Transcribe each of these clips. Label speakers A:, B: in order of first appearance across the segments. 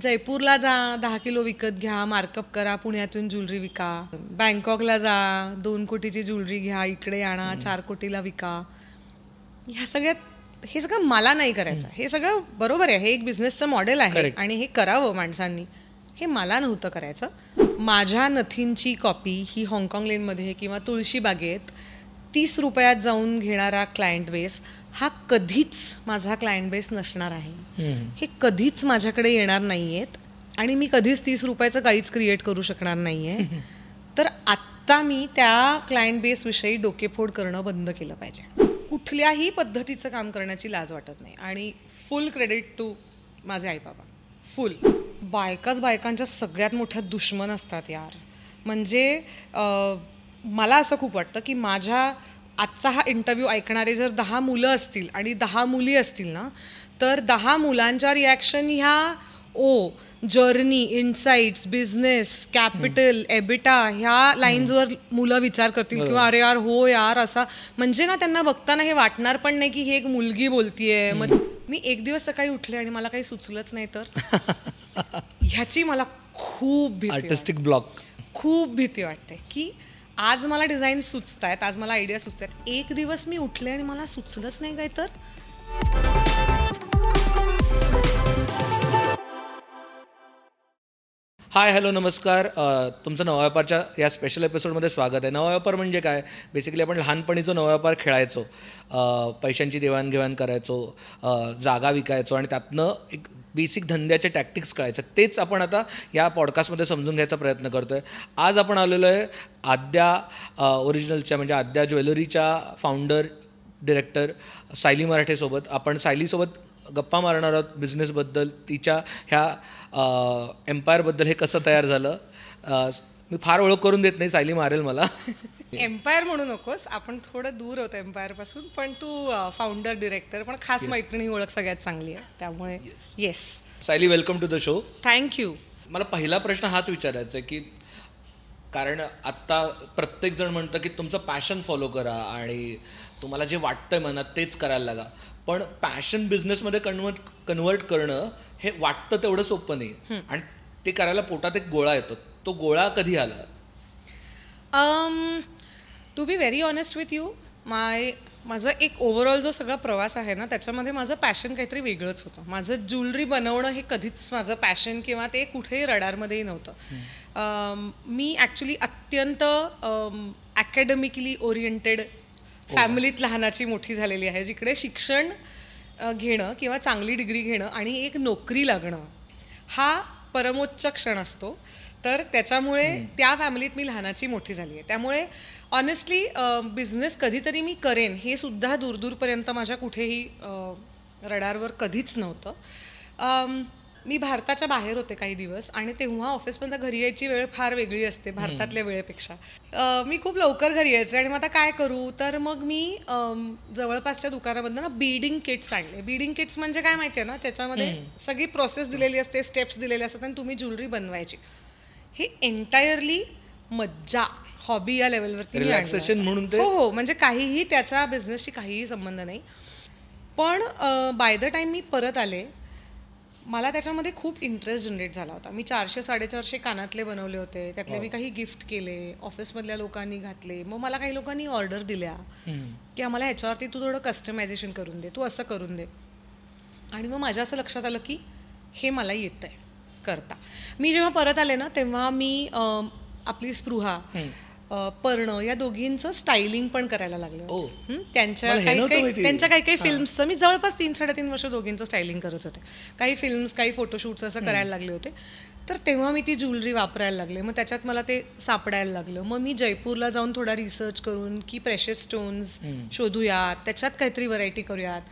A: जयपूरला जा दहा किलो विकत घ्या मार्कअप करा पुण्यातून ज्वेलरी विका. बँकॉकला जा दोन कोटीची ज्वेलरी घ्या इकडे आणा चार कोटीला विका. ह्या सगळ्यात हे सगळं मला नाही करायचं. हे सगळं बरोबर आहे हे एक बिझनेसचं मॉडेल आहे. आणि हे करावं माणसांनी. हे मला नव्हतं करायचं. माझ्या नथींची कॉपी ही हाँगकाँग लेनमध्ये किंवा तुळशी बागेत तीस रुपयात जाऊन घेणारा क्लायंट बेस हा कधीच माझा क्लायंट बेस नसणार आहे. हे कधीच माझ्याकडे येणार नाही आहेत आणि मी कधीच तीस रुपयाचं काहीच क्रिएट करू शकणार नाही आहे तर आत्ता मी त्या क्लायंट बेसविषयी डोकेफोड करणं बंद केलं पाहिजे. कुठल्याही पद्धतीचं काम करण्याची लाज वाटत नाही. आणि फुल क्रेडिट टू माझे आई बाबा फुल बायकाच बायकांच्या सगळ्यात मोठ्या दुश्मन असतात यार. म्हणजे मला असं खूप वाटतं की माझ्या आजचा हा इंटरव्ह्यू ऐकणारे जर दहा मुलं असतील आणि दहा मुली असतील ना तर दहा मुलांच्या रिॲक्शन ह्या ओ journey insights business capital EBITDA ह्या लाईन्सवर मुलं विचार करतील किंवा अरे यार हो यार असा. म्हणजे ना त्यांना बघताना हे वाटणार पण नाही की ही एक मुलगी बोलतीये. मग मी एक दिवस सकाळी उठले आणि मला काही सुचलंच नाही तर? ह्याची मला खूप.
B: आर्टिस्टिक ब्लॉक
A: खूप भीती वाटते की आज मला डिझाईन सुचत आहेत आज मला आयडिया सुचत आहेत एक दिवस मी उठले आणि मला सुचलंच नाही काय तर.
B: हाय हॅलो नमस्कार. तुमचं नवा व्यापारच्या या स्पेशल एपिसोडमध्ये स्वागत आहे. नवा व्यापार म्हणजे काय? बेसिकली आपण लहानपणी जो नवा व्यापार खेळायचो. पैशांची देवाणघेवाण करायचो जागा विकायचो आणि त्यातनं एक बेसिक धंद्याचे टॅक्टिक्स कळायच्या तेच आपण आता या पॉडकास्टमध्ये समजून घ्यायचा प्रयत्न करतो आहे आज आपण आलेलो आहे आद्या ओरिजिनलच्या म्हणजे आद्या ज्वेलरीच्या फाउंडर डिरेक्टर सायली मराठेसोबत आपण सायलीसोबत गप्पा मारणार आहोत बिझनेसबद्दल तिच्या ह्या एम्पायरबद्दल हे कसं तयार झालं? मी फार ओळख करून देत नाही सायली मारेल मला.
A: एम्पायर म्हणू नकोस आपण थोडं दूर होतो एम्पायरपासून पण तू फाउंडर डिरेक्टर पण खास मैत्रिणी ओळख सगळ्यात चांगली आहे. त्यामुळे yes
B: Sayali welcome to the show
A: thank you
B: मला पहिला प्रश्न हाच विचारायचा आहे की कारण आत्ता प्रत्येकजण म्हणतं की तुमचं पॅशन फॉलो करा आणि तुम्हाला जे वाटतंय मनात तेच करायला लागा. पण पॅशन बिझनेसमध्ये कन्वर्ट कन्वर्ट करणं हे वाटतं तेवढं सोपं नाही. आणि ते करायला पोटात एक गोळा येतो. तो गोळा कधी आला?
A: To be very honest with you my माझं एक ओव्हरऑल जो सगळा प्रवास आहे ना त्याच्यामध्ये माझं पॅशन काहीतरी वेगळंच होतं. माझं ज्वेलरी बनवणं हे कधीच माझं पॅशन किंवा ते कुठेही रडारमध्येही नव्हतं. मी ॲक्च्युली अत्यंत अकॅडमिकली ओरिएंटेड फॅमिलीत लहानाची मोठी झालेली आहे जिकडे शिक्षण घेणं किंवा चांगली डिग्री घेणं आणि एक नोकरी लागणं हा परमोच्च क्षण असतो. तर त्याच्यामुळे त्या फॅमिलीत मी लहानाची मोठी झाली आहे. त्यामुळे ऑनेस्टली बिझनेस कधीतरी मी करेन हे सुद्धा दूरदूरपर्यंत माझ्या कुठेही रडारवर कधीच नव्हतं. मी भारताच्या बाहेर होते काही दिवस आणि तेव्हा ऑफिसमधनं घरी यायची वेळ फार वेगळी असते भारतातल्या वेळेपेक्षा. मी खूप लवकर घरी यायचे आणि मग आता काय करू? तर मग मी जवळपासच्या दुकानामधनं ना बीडिंग किट्स आणले. बीडिंग किट्स म्हणजे काय माहिती आहे ना? त्याच्यामध्ये सगळी प्रोसेस दिलेली असते स्टेप्स दिलेले असतात आणि तुम्ही ज्वेलरी बनवायची. हे एंटायरली मज्जा हॉबी या लेवलवरती.
B: Relaxation म्हणून
A: हो हो. म्हणजे काहीही त्याचा बिझनेसशी काहीही संबंध नाही. पण बाय द टाईम मी परत आले मला त्याच्यामध्ये खूप इंटरेस्ट जनरेट झाला होता. मी चारशे साडेचारशे कानातले बनवले होते. त्यातले मी काही गिफ्ट केले ऑफिसमधल्या लोकांनी घातले. मग मला काही लोकांनी ऑर्डर दिल्या की आम्हाला ह्याच्यावरती तू थोडं कस्टमायझेशन करून दे तू असं करून दे. आणि मग माझ्या असं लक्षात आलं की हे मला येतं आहे करता. मी जेव्हा परत आले ना तेव्हा मी आपली स्पृहा पर्ण या दोघींचं स्टायलिंग पण करायला लागले त्यांच्या काही काही. त्यांच्या काही काही फिल्म्सचं मी जवळपास तीन साडेतीन वर्ष दोघींचं स्टायलिंग करत होते. काही फिल्म्स काही फोटोशूट्स असं करायला लागले होते. तर तेव्हा मी ती ज्वेलरी वापरायला लागले. मग त्याच्यात मला ते सापडायला लागलं. मग मी जयपूरला जाऊन थोडा रिसर्च करून की प्रेशस स्टोन्स शोधूयात त्याच्यात काहीतरी व्हरायटी करूयात.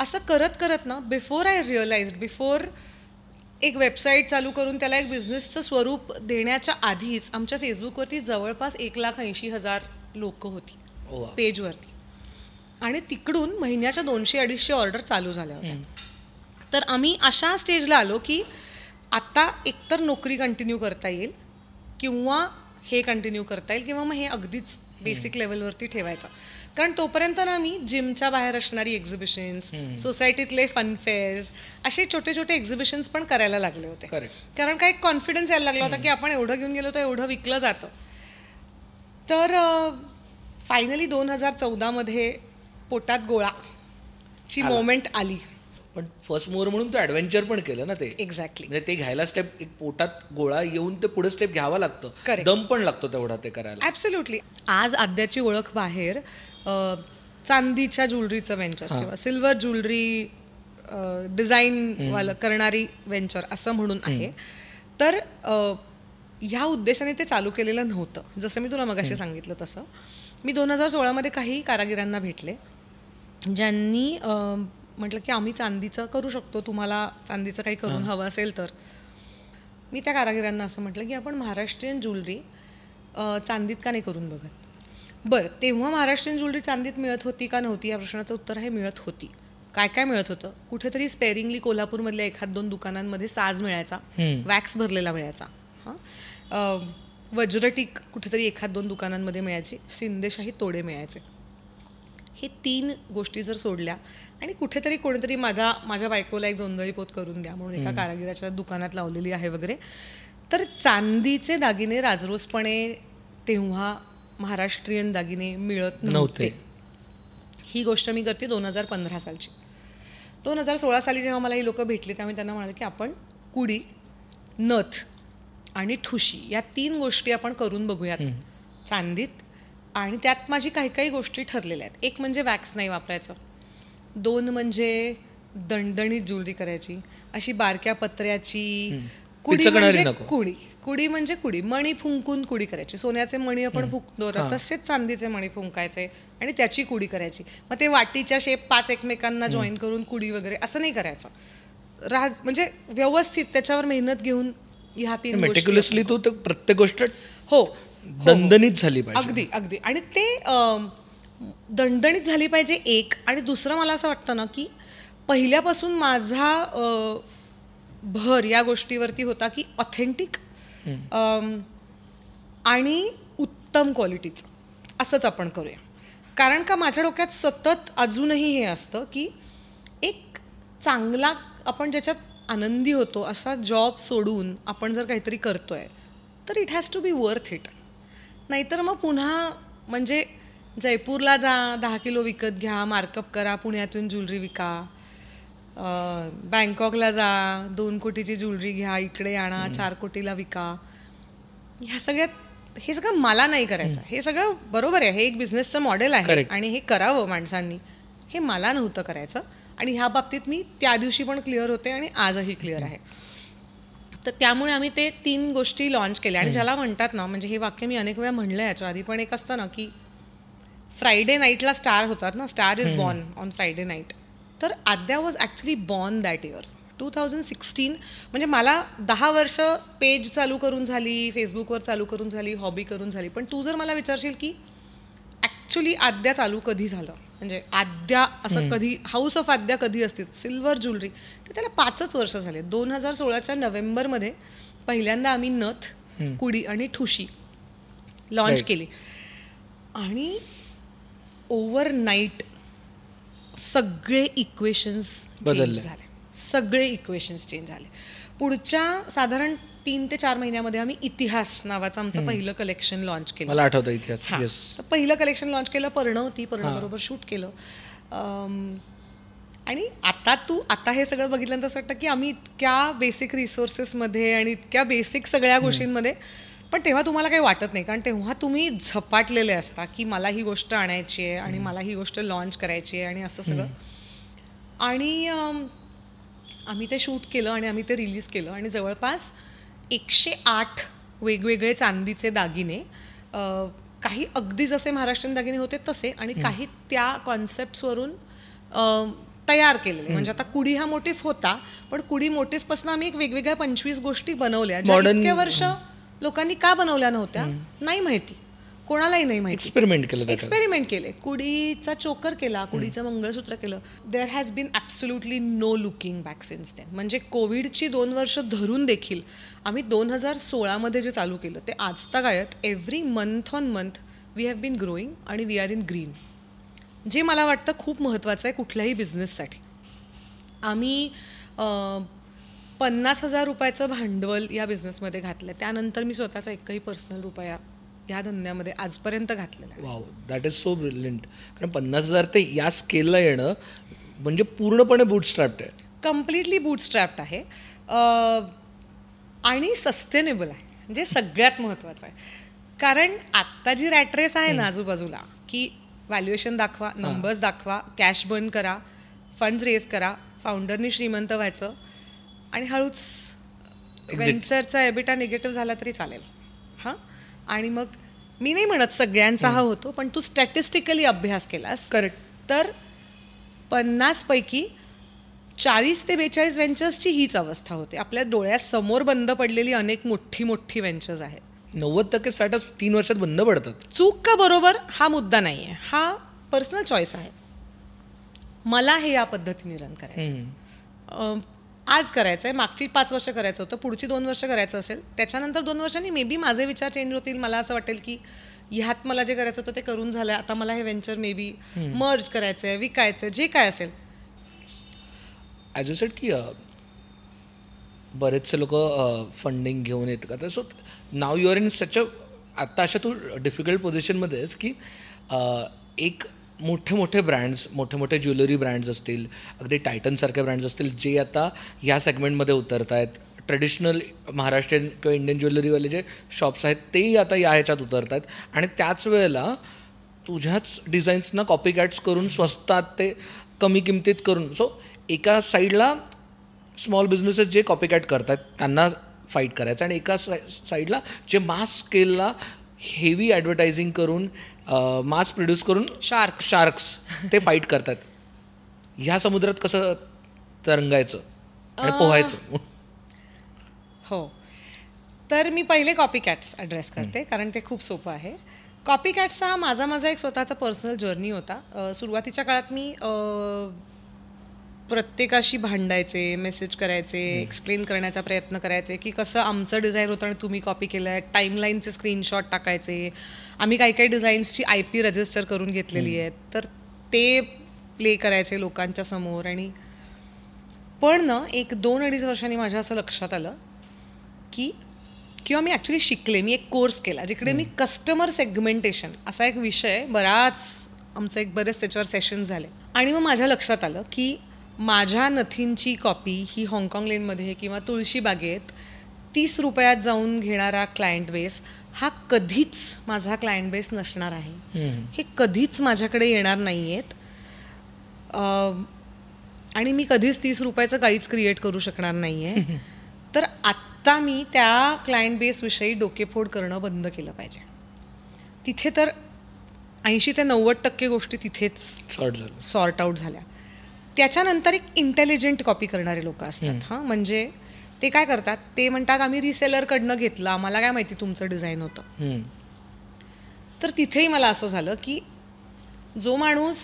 A: असं करत करत ना बिफोर आय रिअलाइज बिफोर एक वेबसाईट चालू करून त्याला एक बिझनेसचं स्वरूप देण्याच्या आधीच आमच्या फेसबुकवरती जवळपास एक लाख ऐंशी हजार लोक होती. पेजवरती आणि तिकडून महिन्याच्या दोनशे अडीचशे ऑर्डर चालू झाल्या होत्या. तर आम्ही अशा स्टेजला आलो की आता एकतर नोकरी कंटिन्यू करता येईल किंवा हे कंटिन्यू करता येईल किंवा मग हे अगदीच बेसिक लेवलवरती ठेवायचा. कारण तोपर्यंत ना मी जिमच्या बाहेर असणारी एक्झिबिशन्स सोसायटीतले फन फेअर्स असे छोटे छोटे एक्झिबिशन्स पण करायला लागले होते. कारण काय कॉन्फिडन्स यायला लागला होता की आपण एवढं घेऊन गेलो तर एवढं विकलं जातं. तर फायनली दोन हजार चौदामध्ये पोटात गोळा ची मोमेंट आली.
B: पण फर्स्ट मोर म्हणून तू ॲडव्हेंचर पण केलं ना ते.
A: एक्झॅक्टली
B: म्हणजे ते घ्यायला स्टेप एक पोटात गोळा येऊन ते पुढे स्टेप घ्यावा लागतं. दम पण लागतो तेवढा ते करायला.
A: ॲब्सोल्युटली आज आद्याची ओळख बाहेर चांदीच्या ज्वेलरीचं वेंचर किंवा सिल्वर ज्वेलरी डिझाईन वालं करणारी वेंचर असं म्हणून आहे. तर ह्या उद्देशाने ते चालू केलेलं नव्हतं. जसं मी तुला मगाशी सांगितलं तसं. मी दोन हजार सोळामध्ये काही कारागिरांना भेटले ज्यांनी म्हटलं की आम्ही चांदीचं करू शकतो तुम्हाला चांदीचं काही करून हवं असेल तर. मी त्या कारागिरांना असं म्हटलं की आपण महाराष्ट्रीयन ज्वेलरी चांदीत का नाही करून बघत? बरं तेव्हा महाराष्ट्रीयन ज्वेलरी चांदीत मिळत होती का नव्हती? या प्रश्नाचं उत्तर आहे मिळत होती. काय काय मिळत होतं? कुठेतरी स्पेरिंगली कोल्हापूरमधल्या एखाद दोन दुकानांमध्ये साज मिळायचा वॅक्स भरलेला मिळायचा. हां. वज्रटीक कुठेतरी एखाद दोन दुकानांमध्ये मिळायची शिंदेशाही तोडे मिळायचे. हे तीन गोष्टी जर सोडल्या आणि कुठेतरी कोणीतरी माझ्या माझ्या बायकोला एक जोंधळी पोत करून द्या म्हणून एका कारागिराच्या दुकानात लावलेली आहे वगैरे. तर चांदीचे दागिने राजरोसपणे तेव्हा महाराष्ट्रीयन दागिने मिळत
B: नव्हते.
A: नव्हते. ही गोष्ट मी करते दोन हजार पंधरा सालची. दोन हजार सोळा साली जेव्हा मला ही लोक भेटली तेव्हा मी त्यांना म्हणाले की आपण कुडी नथ आणि ठुशी या तीन गोष्टी आपण करून बघूयात चांदीत. आणि त्यात माझी काही काही गोष्टी ठरलेल्या आहेत. एक म्हणजे वॅक्स नाही वापरायचं. दोन म्हणजे दणदणीत ज्वेलरी करायची अशी बारक्या पत्र्याची कुडी म्हणजे. कुडी. कुडी म्हणजे कुडी. मणी फुंकून कुडी करायची. सोन्याचे मणी आपण फुंकतो तसेच चांदीचे मणी फुंकायचे आणि त्याची कुडी करायची. मग ते वाटीच्या शेप पाच एकमेकांना जॉईन करून कुडी वगैरे असं नाही करायचं. राज म्हणजे व्यवस्थित त्याच्यावर मेहनत घेऊन ह्या तीन
B: मेटिक्युलसली तू प्रत्येक गोष्ट
A: हो.
B: दणदणीत झाली पाहिजे.
A: अगदी अगदी. आणि ते दणदणीत झाली पाहिजे एक. आणि दुसरं मला असं वाटतं ना की पहिल्यापासून माझा भर या गोष्टीवरती होता की ऑथेंटिक आणि उत्तम क्वालिटीचं असंच आपण करूया. कारण का माझ्या डोक्यात सतत अजूनही हे असतं की एक चांगला आपण ज्याच्यात आनंदी होतो असा जॉब सोडून आपण जर काहीतरी करतोय तर it has to be worth it नाहीतर मग पुन्हा म्हणजे जयपूरला जा दहा किलो विकत घ्या मार्कअप करा पुण्यातून ज्वेलरी विका. बँकॉकला जा दोन कोटीची ज्वेलरी घ्या इकडे आणा चार कोटीला विका. ह्या सगळ्यात हे सगळं मला नाही करायचं. हे सगळं बरोबर आहे हे एक बिझनेसचं मॉडेल आहे. आणि हे करावं माणसांनी. हे मला नव्हतं करायचं आणि ह्या बाबतीत मी त्या दिवशी पण क्लिअर होते आणि आजही क्लिअर आहे. तर त्यामुळे आम्ही ते तीन गोष्टी लॉन्च केल्या आणि ज्याला म्हणतात ना म्हणजे हे वाक्य मी अनेक वेळा म्हणलं याच्या आधी पण एक असतं ना की फ्रायडे नाईटला स्टार होतात ना? Star is born on Friday night तर Aadya was actually born that year two thousand sixteen म्हणजे मला दहा वर्ष पेज चालू करून झाली फेसबुकवर चालू करून झाली हॉबी करून झाली. पण तू जर मला विचारशील की ॲक्च्युली आद्या चालू कधी झालं? म्हणजे आद्या असं कधी हाऊस ऑफ आद्या कधी असते सिल्वर ज्वेलरी तर त्याला पाचच वर्ष झाले. दोन हजार सोळाच्या नोव्हेंबरमध्ये पहिल्यांदा आम्ही नथ कुडी आणि ठुशी लॉन्च. केली. आणि ओव्हर नाईट सगळे इक्वेशन्स. चेंज झाले. सगळे इक्वेशन्स चेंज झाले. पुढच्या साधारण तीन ते चार महिन्यामध्ये आम्ही इतिहास नावाचं आमचं पहिलं कलेक्शन लॉन्च केलं.
B: मला आठवतं इतिहास.
A: हां. पहिलं कलेक्शन लॉन्च केलं पर्ण होती पर्णाबरोबर शूट केलं. आणि आता तू आता हे सगळं बघितल्यानंतर असं वाटतं की आम्ही इतक्या बेसिक रिसोर्सेसमध्ये आणि इतक्या बेसिक सगळ्या गोष्टींमध्ये पण तेव्हा तुम्हाला काही वाटत नाही कारण तेव्हा तुम्ही झपाटलेले असता की मला ही गोष्ट आणायची आहे आणि मला ही गोष्ट लॉन्च करायची आहे आणि असं सगळं. आणि आम्ही ते शूट केलं आणि आम्ही ते रिलीज केलं आणि जवळपास एकशे आठ वेगवेगळे चांदीचे दागिने काही अगदी जसे महाराष्ट्रीयन दागिने होते तसे आणि काही त्या कॉन्सेप्ट्सवरून तयार केलेले. म्हणजे आता कुडी हा मोटिफ होता पण कुडी मोटिफपासून आम्ही एक वेगवेगळ्या पंचवीस गोष्टी बनवल्या इतक्या वर्ष लोकांनी का बनवल्या नव्हत्या? नाही माहिती. कोणालाही नाही माहिती.
B: एक्सपेरिमेंट केलं
A: एक्सपेरिमेंट केले. कुडीचा चोकर केला कुडीचं मंगळसूत्र केलं. There has been absolutely no looking back since then म्हणजे कोविडची दोन वर्ष धरून देखील आम्ही दोन हजार सोळामध्ये जे चालू केलं ते आजतागायत every month on month we have been growing आणि वी आर इन ग्रीन जे मला वाटतं खूप महत्त्वाचं आहे कुठल्याही बिझनेससाठी आम्ही पन्नास हजार रुपयाचं भांडवल या बिझनेसमध्ये घातलं त्यानंतर मी स्वतःचा एकही पर्सनल रुपया या धंद्यामध्ये आजपर्यंत घातलेला आहे
B: wow that is so brilliant कारण पन्नास हजार ते या स्केलला येणं म्हणजे पूर्णपणे बूटस्ट्रॅप्ड आहे.
A: कम्प्लिटली बूटस्ट्रॅप्ड आहे. आणि सस्टेनेबल आहे. म्हणजे सगळ्यात महत्त्वाचं आहे. कारण आत्ता जी रॅट रेस आहे ना आजूबाजूला की व्हॅल्युएशन दाखवा नंबर्स दाखवा कॅश बर्न करा फंड्स रेज करा फाउंडरनी श्रीमंत व्हायचं आणि हळूच वेंचरचा एबिटा निगेटिव्ह झाला तरी चालेल. हां? आणि मग मी नाही म्हणत सगळ्यांचा हा होतो पण तू स्टॅटिस्टिकली अभ्यास केलास.
B: करेक्ट
A: तर पन्नासपैकी चाळीस ते बेचाळीस व्हेंचर्सची हीच अवस्था होते. आपल्या डोळ्यासमोर बंद पडलेली अनेक मोठी मोठी व्हेंचर्स आहेत.
B: नव्वद टक्के स्टार्टअप तीन वर्षात बंद पडतात.
A: चूक का बरोबर? हा मुद्दा नाही आहे हा पर्सनल चॉईस आहे. मला हे या पद्धतीने रन करायचं आज करायचं आहे मागची पाच वर्ष करायचं होतं पुढची दोन वर्ष करायचं असेल त्याच्यानंतर दोन वर्षांनी मे बी माझे विचार चेंज होतील. मला असं वाटेल की ह्यात मला जे करायचं होतं ते करून झालं. आता मला हे व्हेंचर मे बी मर्ज करायचं आहे विकायचं आहे जे काय असेल.
B: ॲज सेट की बरेचसे लोक फंडिंग घेऊन येत का? तर so now you are in such a आत्ता अशा तू डिफिकल्ट पोझिशनमध्ये आहेस की एक मोठे मोठे ब्रँड्स मोठे मोठे ज्वेलरी ब्रँड्स असतील अगदी टायटनसारखे ब्रँड्स असतील जे आता ह्या सेगमेंटमध्ये उतरत आहेत ट्रेडिशनल महाराष्ट्रीयन किंवा इंडियन ज्वेलरीवाले जे शॉप्स आहेत तेही आता या ह्याच्यात उतरत आहेत आणि त्याच वेळेला तुझ्याच डिझाईन्सना कॉपी कॅट्स करून स्वस्तात ते कमी किमतीत करून सो एका साईडला स्मॉल बिझनेसेस जे कॉपी कॅट करतात त्यांना फाईट करायचं. आणि एका साईडला जे मास स्केलला हेवी ॲडव्हर्टायझिंग करून मास प्रोड्यूस करून
A: शार्क
B: शार्क्स ते फाईट करतात. ह्या समुद्रात कसं तरंगायचं आणि पोहायचं?
A: हो. तर मी पहिले कॉपी कॅट्स ॲड्रेस करते कारण ते खूप सोपं आहे. कॉपी कॅट्सचा हा माझा माझा एक स्वतःचा पर्सनल जर्नी होता. सुरुवातीच्या काळात मी प्रत्येकाशी भांडायचे मेसेज करायचे एक्सप्लेन करण्याचा प्रयत्न करायचे की कसं आमचं डिझाईन होतं आणि तुम्ही कॉपी केलं आहे. टाईमलाईनचे स्क्रीनशॉट टाकायचे. आम्ही काही काही डिझाईन्सची आय पी रजिस्टर करून घेतलेली आहेत. तर ते प्ले करायचे लोकांच्या समोर आणि पण ना एक दोन अडीच वर्षांनी माझ्या असं लक्षात आलं की किंवा मी ॲक्च्युली शिकले. मी एक कोर्स केला जिकडे मी कस्टमर सेगमेंटेशन असा एक विषय बराच आमचं एक बरेच त्याच्यावर सेशन झाले. आणि मग माझ्या लक्षात आलं की माझ्या नथींची कॉपी ही हाँगकाँग लेनमध्ये किंवा तुळशी बागेत तीस रुपयात जाऊन घेणारा क्लायंट बेस हा कधीच माझा क्लायंट बेस नसणार आहे. हे कधीच माझ्याकडे येणार नाही आहेत आणि मी कधीच तीस रुपयाचं काहीच क्रिएट करू शकणार नाही आहे तर आत्ता मी त्या क्लायंट बेसविषयी डोकेफोड करणं बंद केलं पाहिजे. तिथे तर ऐंशी ते नव्वद टक्के गोष्टी तिथेच सॉर्ट आऊट झाल्या. त्याच्यानंतर एक इंटेलिजंट कॉपी करणारे लोक असतात. हां म्हणजे ते काय करतात? ते म्हणतात आम्ही रिसेलरकडनं घेतलं. आम्हाला काय माहिती तुमचं डिझाईन होतं. तर तिथेही मला असं झालं की जो माणूस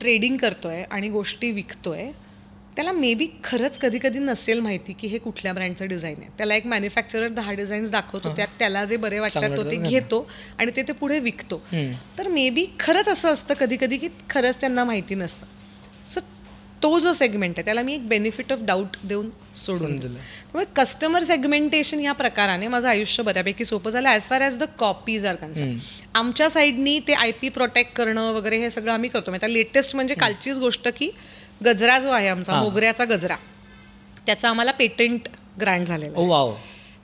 A: ट्रेडिंग करतोय आणि गोष्टी विकतोय त्याला मे बी खरंच कधी कधी नसेल माहिती की हे कुठल्या ब्रँडचं डिझाईन आहे. त्याला एक मॅन्युफॅक्चरर दहा डिझाईन्स दाखवतो त्यात त्याला जे बरे वाटतात तो ते घेतो आणि ते ते पुढे विकतो. तर मे बी खरंच असं असतं कधी कधी की खरंच त्यांना माहिती नसतं. सो तो जो सेगमेंट आहे त्याला मी एक बेनिफिट ऑफ डाऊट देऊन सोडून दिलं. त्यामुळे कस्टमर सेगमेंटेशन या प्रकाराने माझं आयुष्य बऱ्यापैकी सोपं झालं as far as the copies are concern आमच्या साईडनी ते आय पी प्रोटेक्ट करणं वगैरे हे सगळं आम्ही करतो. आता लेटेस्ट म्हणजे कालचीच गोष्ट की गजरा जो आहे आमचा मोगऱ्याचा गजरा त्याचा आम्हाला पेटंट ग्रँट झालेला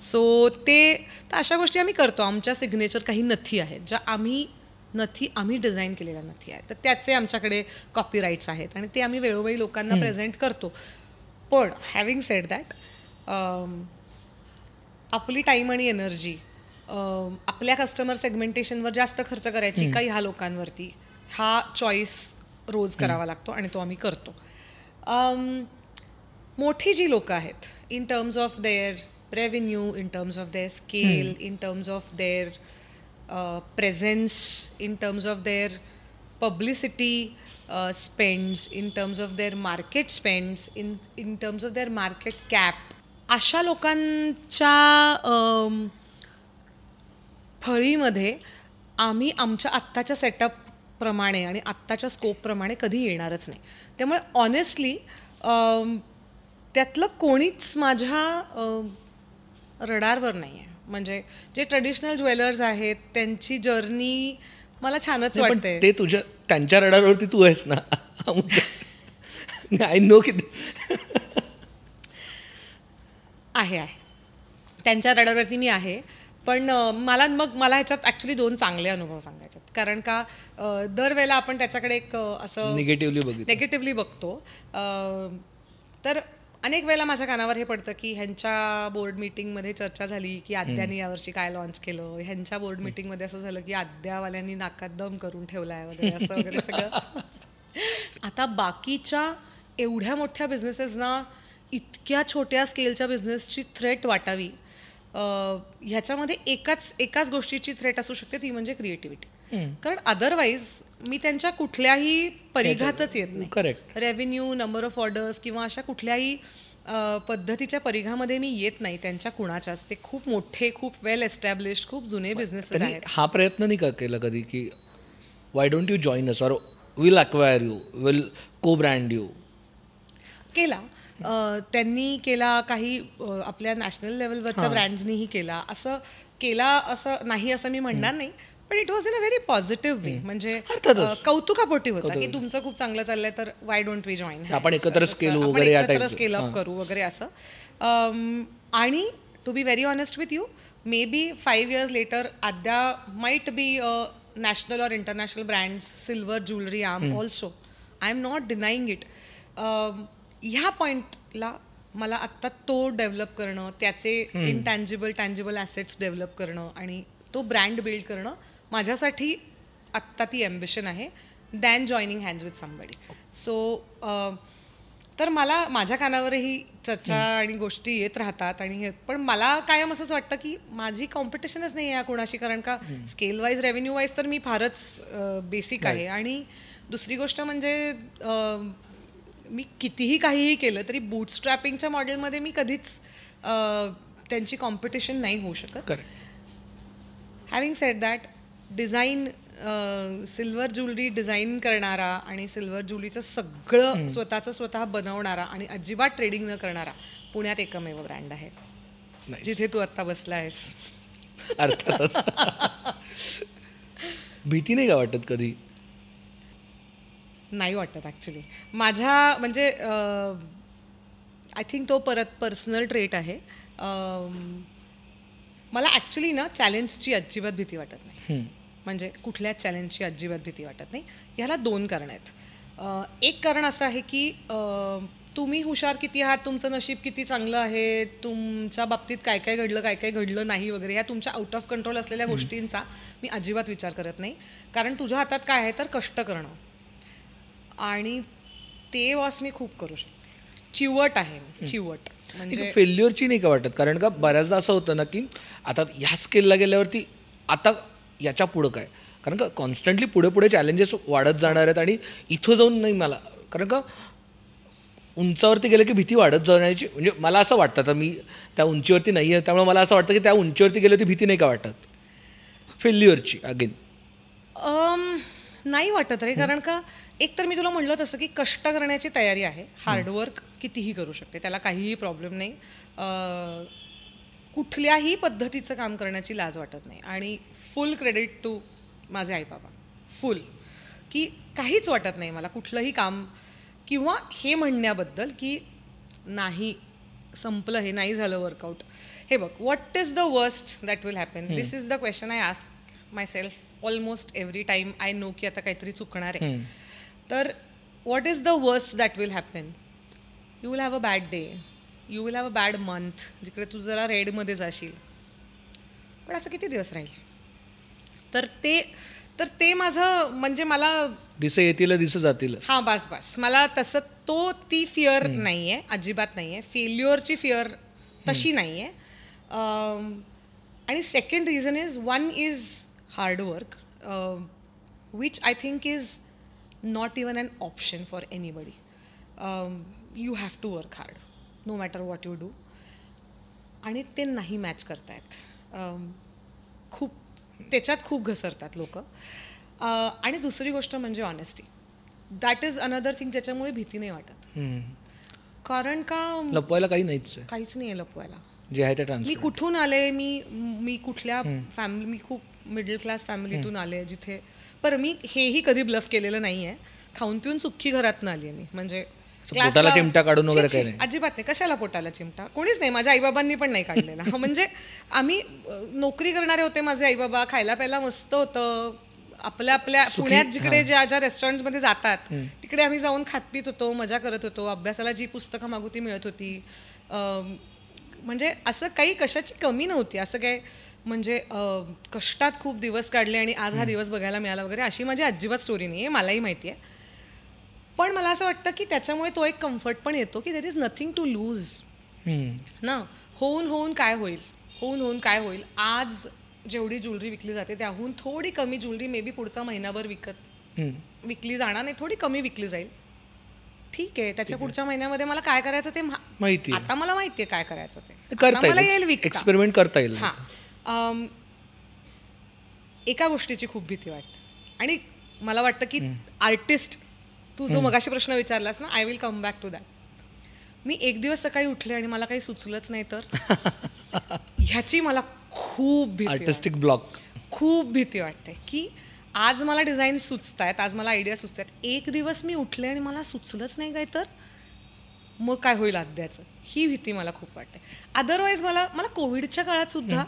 A: सो ते तर अशा गोष्टी आम्ही करतो. आमच्या सिग्नेचर काही नथी आहेत. ज्या आम्ही नथी आम्ही डिझाईन केलेल्या नथी आहेत. तर त्याचे आमच्याकडे कॉपीराईट्स आहेत आणि ते आम्ही वेळोवेळी लोकांना प्रेझेंट करतो. पण हॅविंग सेड दॅट आपली टाईम आणि एनर्जी आपल्या कस्टमर सेगमेंटेशनवर जास्त खर्च करायची का ह्या लोकांवरती? हा चॉईस रोज करावा लागतो आणि तो आम्ही करतो. मोठी जी लोकं आहेत in terms of their revenue in terms of their scale in terms of their presence in terms of their publicity spends in terms of their market spends in in terms of their market cap अशा लोकांच्या um, फळीमध्ये आम्ही आमच्या आत्ताच्या सेटअपप्रमाणे आणि आत्ताच्या स्कोपप्रमाणे कधी येणारच नाही. त्यामुळे ऑनेस्टली um, त्यातलं कोणीच माझ्या um, रडारवर नाही आहे म्हणजे जे ट्रेडिशनल ज्वेलर्स आहेत त्यांची जर्नी मला छानच वाटते
B: ते तुझ्या त्यांच्या रडारवरती तू आहेस ना. आय नो की
A: आहे आहे. त्यांच्या रडारवरती मी आहे. पण मला मग मला ह्याच्यात ॲक्च्युली दोन चांगले अनुभव सांगायचे आहेत. कारण का दरवेळेला आपण त्याच्याकडे एक असं
B: निगेटिव्हली बघितलं.
A: नेगेटिव्हली बघतो. तर अनेक वेळेला माझ्या कानावर हे पडतं की ह्यांच्या बोर्ड मीटिंगमध्ये चर्चा झाली की आद्यानी यावर्षी काय लॉन्च केलं? ह्यांच्या बोर्ड मीटिंगमध्ये असं झालं की आद्यावाल्यांनी नाकात दम करून ठेवलाय वगैरे असं वगैरे सगळं. आता बाकीच्या एवढ्या मोठ्या बिझनेसेसना इतक्या छोट्या स्केलच्या बिझनेसची थ्रेट वाटावी. ह्याच्यामध्ये एकाच एकाच गोष्टीची थ्रेट असू शकते ती म्हणजे क्रिएटिव्हिटी कारण अदरवाईज मी त्यांच्या कुठल्याही परिघातच येत नाही.
B: Correct
A: revenue number of orders किंवा अशा कुठल्याही पद्धतीच्या परिघामध्ये मी येत नाही त्यांच्या कुणाच्याच. ते खूप मोठे खूप वेल एस्टॅब्लिश्ड खूप जुने आहेत.
B: हा प्रयत्न नाही का केला कधी की why don't you join us or will acquire you will co brand you
A: केला त्यांनी केला काही आपल्या नॅशनल लेवलवरच्या ब्रँड्सनीही केला. असं केला असं नाही असं मी म्हणणार नाही. पण it was in a very positive way म्हणजे कौतुकापोटी होता की तुमचं खूप चांगलं चाललंय तर वाय डोंट वी जॉईन
B: आपण एकत्र.
A: स्केल अप करू वगैरे असं. आणि to be very honest with you maybe five years later Aadya might be national or international brands silver jewellery um also I am not denying it ह्या पॉईंटला मला आत्ता तो डेव्हलप करणं त्याचे इनटँजिबल टँजिबल ॲसेट्स डेव्हलप करणं आणि तो ब्रँड बिल्ड करणं माझ्यासाठी आत्ता ती ॲम्बिशन आहे than joining hands with somebody so तर मला माझ्या कानावरही चर्चा आणि गोष्टी येत राहतात आणि पण मला कायम असंच वाटतं की माझी कॉम्पिटिशनच नाही आहे कोणाशी कारण का स्केल वाईज रेव्हेन्यू वाईज तर मी फारच बेसिक आहे. आणि दुसरी गोष्ट म्हणजे मी कितीही काहीही केलं तरी बूट स्ट्रॅपिंगच्या मॉडेलमध्ये मी कधीच त्यांची कॉम्पिटिशन नाही होऊ शकत. Having said that design silver jewellery design करणारा आणि सिल्वर ज्वेलरीचं सगळं स्वतःचं स्वतः बनवणारा आणि अजिबात ट्रेडिंग न करणारा पुण्यात एकमेव ब्रँड आहे. जिथे तू आत्ता बसला आहेस.
B: अर्थातच. भीती नाही का वाटत कधी?
A: नाही वाटत ॲक्च्युली माझ्या म्हणजे आय थिंक तो परत पर्सनल ट्रेट आहे. मला ॲक्च्युली ना चॅलेंजची अजिबात भीती वाटत नाही. म्हणजे कुठल्याच चॅलेंजची अजिबात भीती वाटत नाही. ह्याला दोन कारण आहेत. एक कारण असं आहे की तुम्ही हुशार किती आहात तुमचं नशीब किती चांगलं आहे तुमच्या बाबतीत काय काय घडलं काय काय घडलं नाही वगैरे ह्या तुमच्या आउट ऑफ कंट्रोल असलेल्या गोष्टींचा मी अजिबात विचार करत नाही. कारण तुझ्या हातात काय आहे तर कष्ट करणं. आणि ते वास मी खूप करू शकते. चिवट आहे मी चिवट. म्हणजे
B: फेल्युअरची नाही का वाटत? कारण का बऱ्याचदा असं होतं ना की आता ह्या स्केलला गेल्यावरती आता याच्या पुढं काय? कारण का कॉन्स्टंटली पुढे पुढे चॅलेंजेस वाढत जाणार आहेत आणि इथं जाऊन नाही मला. कारण का उंचावरती गेलं की भीती वाढत जाण्याची म्हणजे मला असं वाटतं. आता मी त्या उंचीवरती नाही आहे त्यामुळे मला असं वाटतं की त्या उंचीवरती गेलं ती भीती नाही का वाटत? फेल्युअरची अगेन
A: नाही वाटत रे. कारण का एक तर मी तुला म्हणलं तसं की कष्ट करण्याची तयारी आहे. हार्डवर्क कितीही करू शकते. त्याला काहीही प्रॉब्लेम नाही. कुठल्याही पद्धतीचं काम करण्याची लाज वाटत नाही. आणि फुल क्रेडिट टू माझे आई बाबा फुल. की काहीच वाटत नाही मला कुठलंही काम किंवा हे म्हणण्याबद्दल की नाही संपलं हे नाही झालं वर्कआउट हे बघ what is the worst that will happen this is the question I ask myself almost every time I know की आता काहीतरी चुकणार आहे. तर what is the worst that will happen you will have a bad day you will have a bad month जिकडे तू जरा रेडमध्ये जाशील. पण असं किती दिवस राहील? तर ते तर ते माझं म्हणजे मला
B: दिसे येतील दिस जातील.
A: हां बस बस. मला तसं तो ती फिअर नाही आहे अजिबात नाही आहे फेल्युअरची फिअर तशी नाही आहे आणि second reason is one is hard work which I think is not even an option for anybody you have to work hard no matter what you do आणि ते नाही मॅच करतायत. खूप त्याच्यात खूप घसरतात लोक. आणि दुसरी गोष्ट म्हणजे honesty that is another thing ज्याच्यामुळे भीती नाही वाटत. कारण का
B: लपवायला काही नाहीच
A: काहीच नाही आहे लपवायला.
B: जे आहे ते
A: मी कुठून आले मी मी कुठल्या फॅमिली मी खूप मिडल क्लास फॅमिलीतून आले जिथे पर मी हेही कधी ब्लफ केलेलं नाही आहे खाऊन पिऊन सुखी घरातनं आली आहे मी. म्हणजे
B: पोटाला चिमटा काढून वगैरे काही नाही.
A: अजिबात नाही. कशाला पोटाला चिमटा? कोणीच नाही. माझ्या आईबाबांनी पण नाही काढलेला. म्हणजे आम्ही नोकरी करणारे होते माझे आईबाबा. खायला प्यायला मस्त होतं. आपल्या आपल्या पुण्यात जिकडे ज्या ज्या रेस्टॉरंटमध्ये जातात तिकडे आम्ही जाऊन खात पित होतो मजा करत होतो. अभ्यासाला जी पुस्तकं मागू ती मिळत होती. म्हणजे असं काही कशाची कमी नव्हती. असं काय म्हणजे कष्टात खूप दिवस काढले आणि आज हा दिवस बघायला मिळाला वगैरे अशी माझी अजिबात स्टोरी नाही आहे मलाही माहिती आहे पण मला असं वाटतं की त्याच्यामुळे तो एक कम्फर्ट पण येतो की there is nothing to lose. ना? होऊन होऊन काय होईल? होऊन होऊन काय होईल? आज जेवढी ज्वेलरी विकली जाते त्याहून थोडी कमी ज्वेलरी मे बी पुढचा महिनाभर विकत. विकली जाणार नाही थोडी कमी विकली जाईल. ठीक आहे त्याच्या पुढच्या महिन्यामध्ये मला काय करायचं ते
B: माहिती आहे.
A: आता मला माहितीये काय करायचं ते.
B: करता
A: मला येईल.
B: एक्सपेरिमेंट करता येईल.
A: हां. एका गोष्टीची खूप भीती वाटते. आणि मला वाटतं की आर्टिस्ट तू जो मगाशी प्रश्न विचारलास ना I will come back to that मी एक दिवस सकाळी उठले आणि मला काही सुचलंच नाही तर? ह्याची मला खूप.
B: आर्टिस्टिक ब्लॉक
A: खूप भीती वाटते की आज मला डिझाईन सुचत आहेत आज मला आयडिया सुचत आहेत एक दिवस मी उठले आणि मला सुचलंच नाही काय तर? मग काय होईल अद्याचं ही भीती मला खूप वाटते. अदरवाईज मला मला कोविडच्या काळात सुद्धा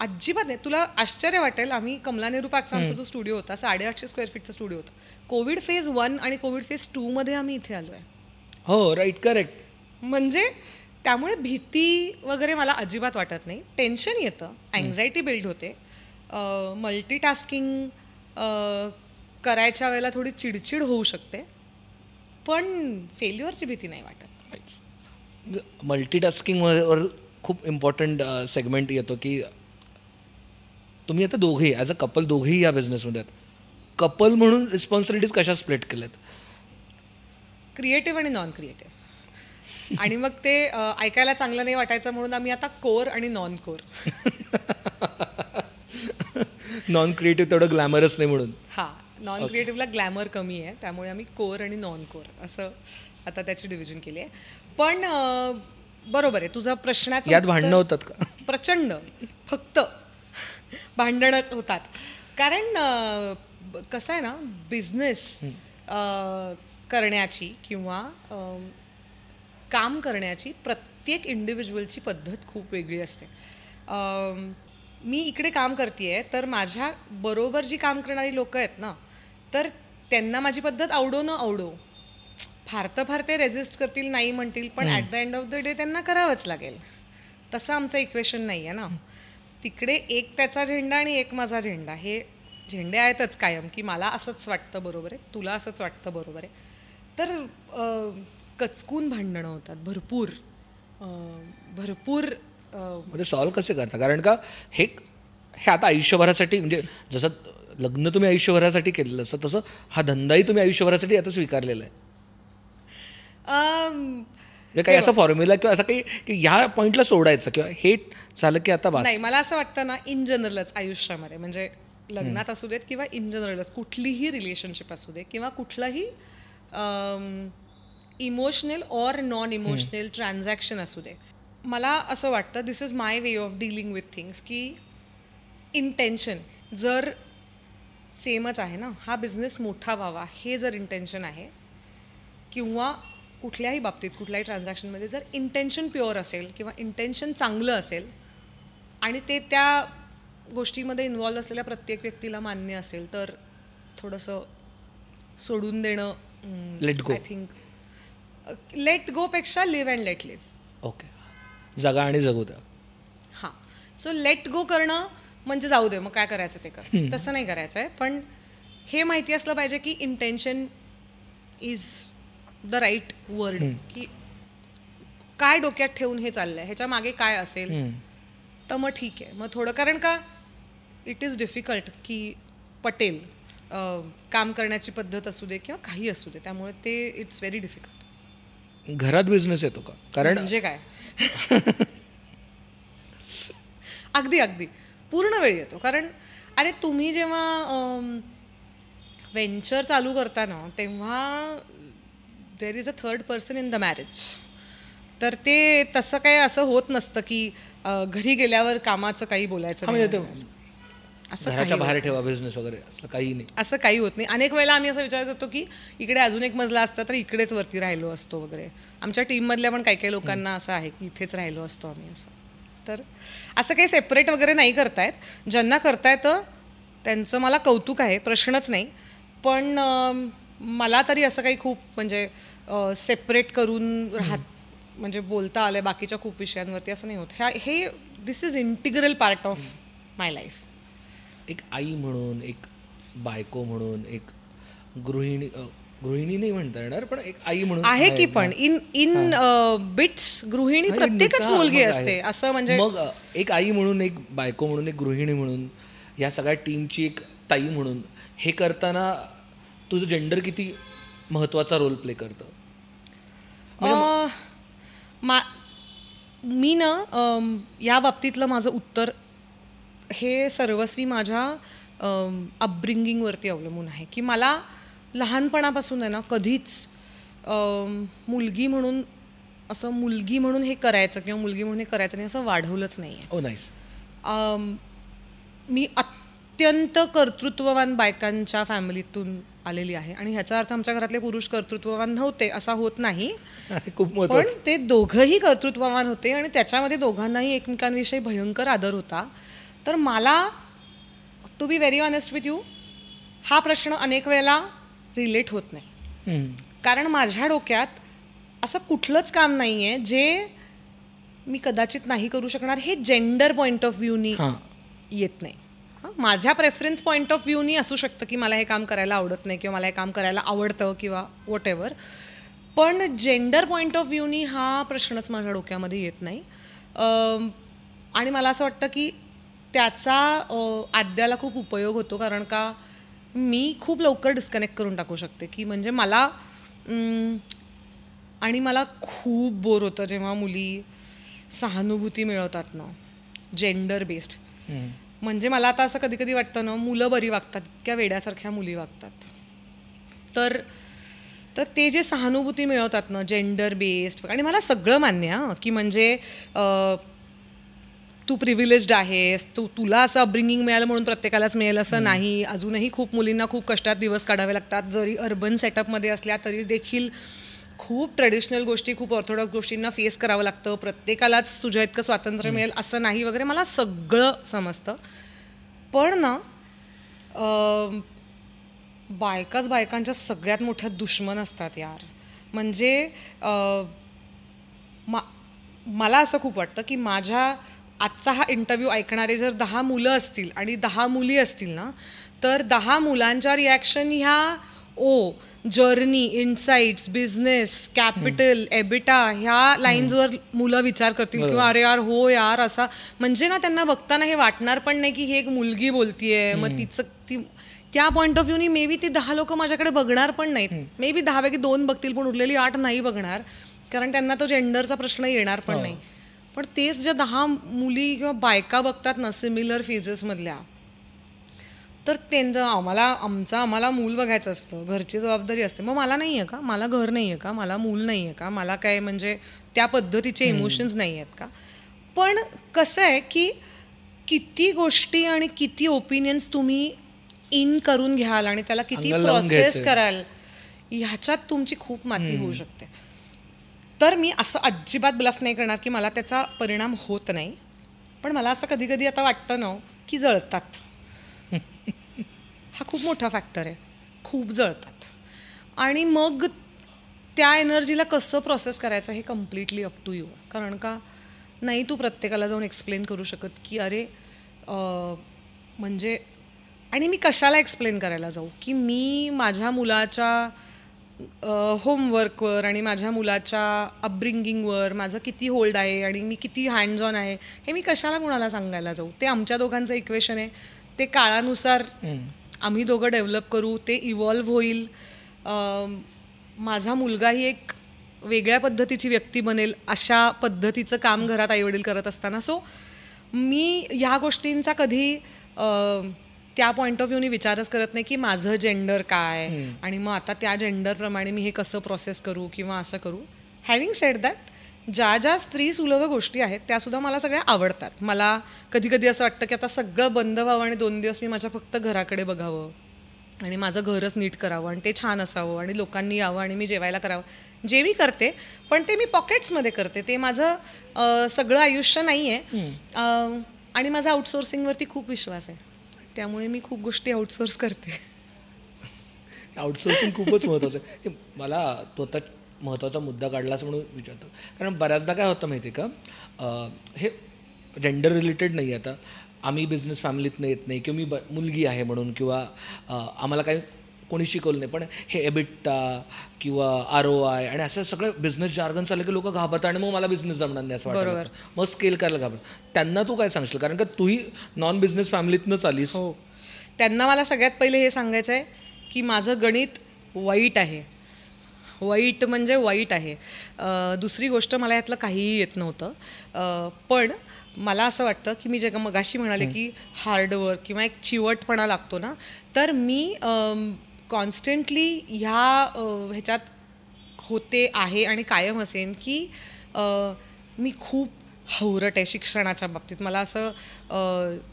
A: अजिबात नाही. तुला आश्चर्य वाटेल आम्ही कमला नेहरू पार्कचा आमचा जो स्टुडिओ होता साडेआठशे स्क्वेअर फीटचा स्टुडिओ होता. कोविड फेज वन आणि कोविड फेज टू मध्ये आम्ही इथे आलो आहे
B: हो राईट करेक्ट
A: म्हणजे त्यामुळे भीती वगैरे मला अजिबात वाटत नाही. टेन्शन येतं. अँझायटी बिल्ड होते. मल्टीटास्किंग करायच्या वेळेला थोडी चिडचिड होऊ शकते. पण फेल्युअरची भीती नाही वाटत.
B: मल्टीटास्किंग खूप इम्पॉर्टंट सेगमेंट येतो की तुम्ही आता दोघेही ॲज अ कपल दोघेही या बिझनेसमध्ये आहेत. कपल म्हणून रिस्पॉन्सिबिलिटीज कशा स्प्लिट केल्यात?
A: क्रिएटिव्ह आणि नॉन क्रिएटिव्ह आणि मग ते ऐकायला चांगलं नाही वाटायचं म्हणून आम्ही आता कोर आणि नॉन कोर
B: नॉन क्रिएटिव्ह तेवढं ग्लॅमरस नाही म्हणून.
A: हा नॉन क्रिएटिव्हला ग्लॅमर कमी आहे त्यामुळे आम्ही कोर आणि नॉन कोर असं आता त्याची डिव्हिजन केली आहे. पण बरोबर आहे तुझा प्रश्नाचा
B: यात भांडणं होतात का?
A: प्रचंड फक्त भांडणच होतात. कारण कसं आहे ना बिझनेस करण्याची किंवा काम करण्याची प्रत्येक इंडिव्हिज्युअलची पद्धत खूप वेगळी असते. मी इकडे काम करते तर माझ्या बरोबर जी काम करणारी लोक आहेत ना तर त्यांना माझी पद्धत आवडो न आवडो फार तर फार ते रेजिस्ट करतील नाही म्हणतील पण at the end of the day त्यांना करावंच लागेल. तसं आमचं इक्वेशन नाही आहे ना. तिकडे एक त्याचा झेंडा आणि एक माझा झेंडा. हे झेंडे आहेतच कायम की मला असंच वाटतं बरोबर आहे तुला असंच वाटतं बरोबर आहे. तर कचकून भांडणं होतात भरपूर. भरपूर
B: म्हणजे सॉल्व कसे करता? कारण का हे हे आता आयुष्यभरासाठी म्हणजे जसं लग्न तुम्ही आयुष्यभरासाठी केलेलं असतं तसं हा धंदाही तुम्ही आयुष्यभरासाठी आता स्वीकारलेला आहे. काही असा फॉर्म्युला किंवा असं काही की ह्या पॉईंटला सोडायचं किंवा हे झालं की आता बास.
A: नाही मला असं वाटतं ना इन जनरलच आयुष्यामध्ये म्हणजे लग्नात असू देत किंवा इन जनरलच कुठलीही रिलेशनशिप असू दे किंवा कुठलंही emotional or non emotional transaction असू दे मला असं वाटतं this is my way of dealing with things की इंटेन्शन जर सेमच आहे ना हा बिझनेस मोठा व्हावा हे जर इंटेन्शन आहे किंवा कुठल्याही बाबतीत कुठल्याही ट्रान्झॅक्शनमध्ये जर इंटेन्शन प्युअर असेल किंवा इंटेन्शन चांगलं असेल आणि ते त्या गोष्टीमध्ये इन्वॉल्व्ह असलेल्या प्रत्येक व्यक्तीला मान्य असेल तर थोडंसं सोडून देणं
B: Let go.
A: I think let गोपेक्षा live and let live
B: okay जगा आणि जगू द्या.
A: हां. सो लेट गो करणं म्हणजे जाऊ दे मग काय करायचं ते कर. तसं नाही करायचं आहे पण हे माहिती असलं पाहिजे की intention is the right word की काय डोक्यात ठेवून हे चाललंय? ह्याच्या मागे काय असेल. तर मग ठीक आहे. मग थोडं कारण का इट इज डिफिकल्ट की पटेल काम करण्याची पद्धत असू दे किंवा काही असू दे त्यामुळे ते इट्स व्हेरी डिफिकल्ट
B: घरात बिझनेस येतो का? कारण
A: म्हणजे काय? अगदी अगदी. पूर्ण वेळ येतो. कारण अरे तुम्ही जेव्हा वेंचर चालू करता ना तेव्हा there is a third person in the marriage तर ते तसं काही असं होत नसतं की घरी गेल्यावर कामाचं काही बोलायचं
B: हा
A: नाही.
B: म्हणजे
A: असं
B: घराच्या बाहेर ठेवा बिझनेस वगैरे असलं काही नाही.
A: असं काही होत नाही. अनेक वेळेला आम्ही असा विचार करतो की इकडे अजून एक मजला असता तर इकडेच वरती राहिलो असतो वगैरे. आमच्या टीममधल्या पण काही काही लोकांना असं आहे की इथेच राहिलो असतो आम्ही असं. तर असं काही सेपरेट वगैरे नाही करतायत. ज्यांना करता येतं त्यांचं मला कौतुक आहे प्रश्नच नाही. पण मला तरी असं काही खूप म्हणजे सेपरेट करून राहत म्हणजे बोलता आलं बाकीच्या खूप विषयांवरती असं नाही होत. ह्या हे this is integral part of my life
B: एक आई म्हणून एक बायको म्हणून एक गृहिणी गृहिणी नाही म्हणता येणार पण एक आई म्हणून
A: आहे की पण. इन इन बिट्स गृहिणी प्रत्येकच मुलगी असते. असं म्हणजे
B: मग एक आई म्हणून एक बायको म्हणून एक गृहिणी म्हणून या सगळ्या टीमची एक ताई म्हणून हे करताना तुझं जेंडर किती महत्त्वाचा रोल प्ले करतं?
A: मा मी ना या बाबतीतलं माझं उत्तर हे सर्वस्वी माझ्या अपब्रिंगिंगवरती अवलंबून आहे. की मला लहानपणापासून आहे ना कधीच मुलगी म्हणून असं मुलगी म्हणून हे करायचं किंवा मुलगी म्हणून हे करायचं नाही असं वाढवलंच नाही आहे अम, मी अत्यंत कर्तृत्ववान बायकांच्या फॅमिलीतून आलेली आहे. आणि ह्याचा अर्थ आमच्या घरातले पुरुष कर्तृत्ववान नव्हते असा होत नाही.
B: खूप
A: पण ते दोघंही कर्तृत्ववान होते आणि त्याच्यामध्ये दोघांनाही एकमेकांविषयी भयंकर आदर होता. तर मला to be very honest with you हा प्रश्न अनेक वेळेला रिलेट होत नाही. कारण माझ्या डोक्यात असं कुठलंच काम नाही आहे जे मी कदाचित नाही करू शकणार हे जेंडर पॉईंट ऑफ व्ह्यूनी येत नाही. माझ्या प्रेफरन्स पॉईंट ऑफ व्ह्यूनी असू शकतं की मला हे काम करायला आवडत नाही किंवा मला हे काम करायला आवडतं किंवा वॉट एव्हर पण जेंडर पॉईंट ऑफ व्ह्यूनी हा प्रश्नच माझ्या डोक्यामध्ये येत नाही. आणि मला असं वाटतं की त्याचा आद्याला खूप उपयोग होतो कारण का मी खूप लवकर डिस्कनेक्ट करून टाकू शकते की म्हणजे मला आणि मला खूप बोर होतं जेव्हा मुली सहानुभूती मिळवतात ना जेंडर बेस्ड म्हणजे मला आता असं कधी कधी वाटतं ना मुलं बरी वागतात इतक्या वेड्यासारख्या मुली वागतात. तर तर ते जे सहानुभूती मिळवतात ना जेंडर बेस्ड आणि मला सगळं मान्य हं, की म्हणजे तू प्रिव्हिलेज्ड आहेस तू तुला असं अपब्रिंगिंग मिळालं म्हणून प्रत्येकालाच मिळेल असं नाही. अजूनही खूप मुलींना खूप कष्टात दिवस काढावे लागतात. जरी अर्बन सेटअपमध्ये असल्या तरी देखील खूप ट्रेडिशनल गोष्टी खूप ऑर्थोडॉक्स गोष्टींना फेस करावं लागतं. प्रत्येकालाच तुझ्या इतकं स्वातंत्र्य मिळेल असं नाही वगैरे. मला सगळं समजतं. पण ना बायकाच बायकांच्या सगळ्यात मोठ्या दुश्मन असतात यार. म्हणजे मा मला असं खूप वाटतं की माझ्या आजचा हा इंटरव्ह्यू ऐकणारे जर दहा मुलं असतील आणि दहा मुली असतील ना तर दहा मुलांच्या रिॲक्शन ह्या ओ journey insights business capital EBITDA ह्या लाईन्सवर मुलं विचार करतील किंवा अरे यार हो यार असा. म्हणजे ना त्यांना बघताना हे वाटणार पण नाही की ही एक मुलगी बोलतीये. मग तिचं ती त्या पॉईंट ऑफ व्ह्यूनी मे बी ती दहा लोक माझ्याकडे बघणार पण नाहीत. मे बी दहापैकी दोन बघतील पण उरलेली आठ नाही बघणार. कारण त्यांना तो जेंडरचा प्रश्न येणार पण नाही. पण तेच ज्या दहा मुली किंवा बायका बघतात ना सिमिलर फेजेसमधल्या तर त्यांचं आम्हाला आमचं आम्हाला मूल बघायचं असतं. घरची जबाबदारी असते. मग मला नाही आहे का? मला घर नाही आहे का? मला मूल नाही आहे का? मला काय म्हणजे त्या पद्धतीचे इमोशन्स नाही आहेत का? पण कसं आहे की किती गोष्टी आणि किती ओपिनियन्स तुम्ही इन करून घ्याल आणि त्याला किती प्रोसेस. कराल ह्याच्यात तुमची खूप माती होऊ शकते. तर मी असं अजिबात ब्लफ नाही करणार की मला त्याचा परिणाम होत नाही. पण मला असं कधी कधी आता वाटतं ना की जळतात. हा खूप मोठा फॅक्टर आहे. खूप जळतात. आणि मग त्या एनर्जीला कसं प्रोसेस करायचं हे कम्प्लिटली अप टू यू कारण का नाही तू प्रत्येकाला जाऊन एक्सप्लेन करू शकत की अरे म्हणजे आणि मी कशाला एक्सप्लेन करायला जाऊ? की मी माझ्या मुलाच्या होमवर्कवर आणि माझ्या मुलाच्या अपब्रिंगिंगवर माझं किती होल्ड आहे आणि मी किती हँड्स ऑन आहे हे मी कशाला कुणाला सांगायला जाऊ? ते आमच्या दोघांचं इक्वेशन आहे. ते काळानुसार आम्ही दोघं डेव्हलप करू ते इव्हॉल्व्ह होईल. माझा मुलगाही एक वेगळ्या पद्धतीची व्यक्ती बनेल अशा पद्धतीचं काम घरात आईवडील करत असताना. सो मी ह्या गोष्टींचा कधी त्या पॉईंट ऑफ व्ह्यूनी विचारच करत नाही की माझं जेंडर काय आणि मग आता त्या जेंडरप्रमाणे मी हे कसं प्रोसेस करू किंवा असं करू. हॅव्हिंग सेड दॅट ज्या ज्या स्त्री सुलभ गोष्टी आहेत त्यासुद्धा मला सगळ्या आवडतात. मला कधी कधी असं वाटतं की आता सगळं बंद व्हावं आणि दोन दिवस मी माझ्या फक्त घराकडे बघावं आणि माझं घरच नीट करावं आणि ते छान असावं आणि लोकांनी यावं आणि मी जेवायला करावं. जे मी करते पण ते मी पॉकेट्समध्ये करते. ते माझं सगळं आयुष्य नाही आहे आणि माझा आउटसोर्सिंगवरती खूप विश्वास आहे. त्यामुळे मी खूप गोष्टी आउटसोर्स करते.
B: आउटसोर्सिंग खूपच महत्त्वाचं आहे. मला तो आता महत्त्वाचा मुद्दा काढलाच म्हणून विचारतो. कारण बऱ्याचदा काय होतं माहिती आहे का? हे जेंडर रिलेटेड नाही आता. आम्ही बिझनेस फॅमिलीतनं येत नाही किंवा मी ब मुलगी आहे म्हणून किंवा आम्हाला काही कोणी शिकवलं नाही. पण हे एबिट्टा किंवा आर ओ आय आणि असं सगळं बिझनेस जार्गन चाललं की लोक घाबरतात आणि मग मला बिझनेस जमणार नाही असं वाटतं. मग स्केल करायला घाबरत त्यांना तू काय सांगशील? कारण का तूही नॉन बिझनेस फॅमिलीतनंच आलीस.
A: हो. त्यांना मला सगळ्यात पहिले हे सांगायचं आहे की माझं गणित वाईट आहे. वाईट म्हणजे वाईट आहे. दुसरी गोष्ट मला यातलं काहीही येत नव्हतं. पण मला असं वाटतं की मी जे मगाशी म्हणाले की हार्डवर्क किंवा एक चिवटपणा लागतो ना तर मी कॉन्स्टंटली ह्या ह्याच्यात होते आहे आणि कायम असेन की मी खूप हवरट आहे शिक्षणाच्या बाबतीत. मला असं